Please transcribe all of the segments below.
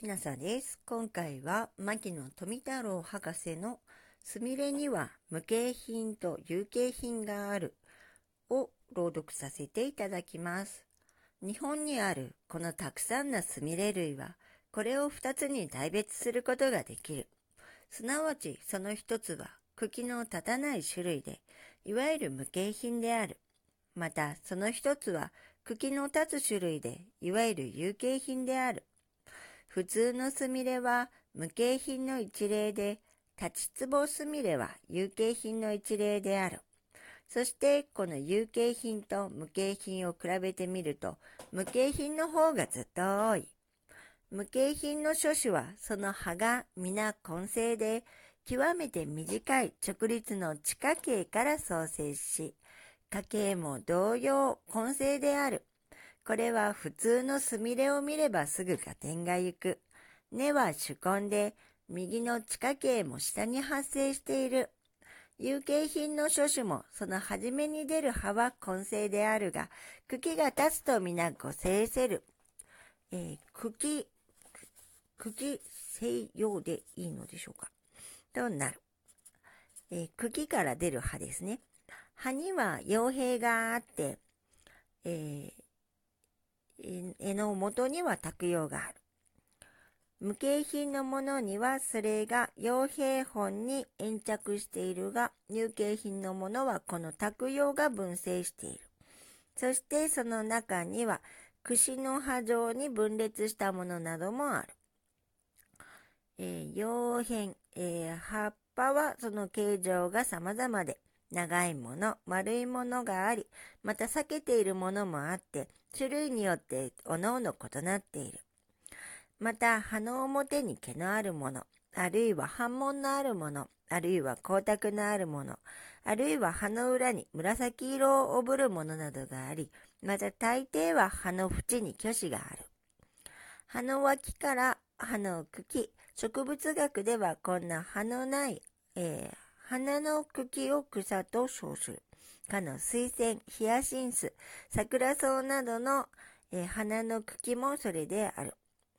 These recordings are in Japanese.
きなさです。今回は牧野富太郎博士のすみれには無形品と有形品があるを朗読させていただきます。日本にあるこのたくさんのすみれ類はこれを2つに大別することができる。すなわちその1つは茎の立たない種類でいわゆる無形品である。またその1つは茎の立つ種類でいわゆる有形品である。普通のすみれは無形品の一例で、立ち壺すみれは有形品の一例である。そしてこの有形品と無形品を比べてみると、無形品の方がずっと多い。無形品の諸種はその葉が皆根性で、極めて短い直立の地下茎から創生し、家系も同様根性である。これは普通のすみれを見ればすぐ合点が行く。根は主根で、右の地下茎も下に発生している。有形品の諸種もその初めに出る葉は根性であるが、茎が立つと皆ご生せる。えー、茎、茎西洋でいいのでしょうか。となる。えー、茎から出る葉ですね。葉には傭兵があって、えー絵の元には卓用がある。無形品のものにはそれが傭兵本に延着しているが、有形品のものはこの卓用が分成している。そしてその中には串の葉状に分裂したものなどもある。えー、葉片、えー、葉っぱはその形状が様々で、長いもの、丸いものがあり、また避けているものもあって、種類によっておのおの異なっている。また、葉の表に毛のあるもの、あるいは反紋のあるもの、あるいは光沢のあるもの、あるいは葉の裏に紫色を帯ぶるものなどがあり、また大抵は葉の縁に虚子がある。葉の脇から葉の茎、植物学ではこんな葉のない、えー、花の茎を草と称する。かの水仙、ヒヤシンス、桜草などの、えー、花の茎もそれである。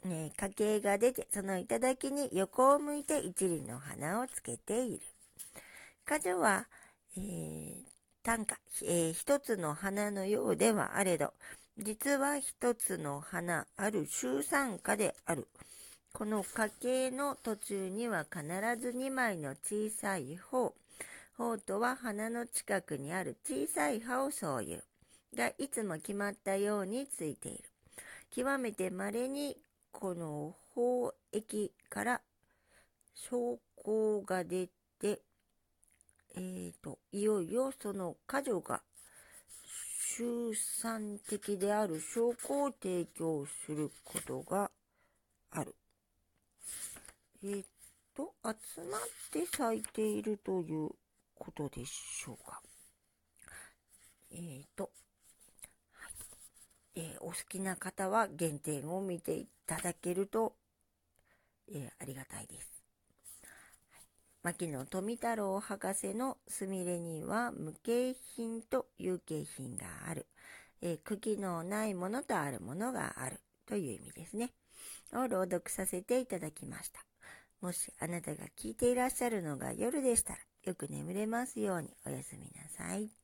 え、家系が出て、その頂に横を向いて一輪の花をつけている。果女は、えー、短歌、えー、一つの花のようではあれど、実は一つの花ある集産花である。この家系の途中には必ず2枚の小さい方、方とは鼻の近くにある小さい葉をそういうがいつも決まったようについている。極めて稀にこの方液から証拠が出て、えーと、いよいよその果女が集産的である証拠を提供することがある。えっ、と、集まって咲いているということでしょうか。えっ、と、はい。えー、お好きな方は原点を見ていただけると、え、ありがたいです。牧野富太郎博士のすみれには無形品と有形品がある。え茎のないものとあるものがあるという意味ですね。を朗読させていただきました。もしあなたが聞いていらっしゃるのが夜でしたら、よく眠れますようにおやすみなさい。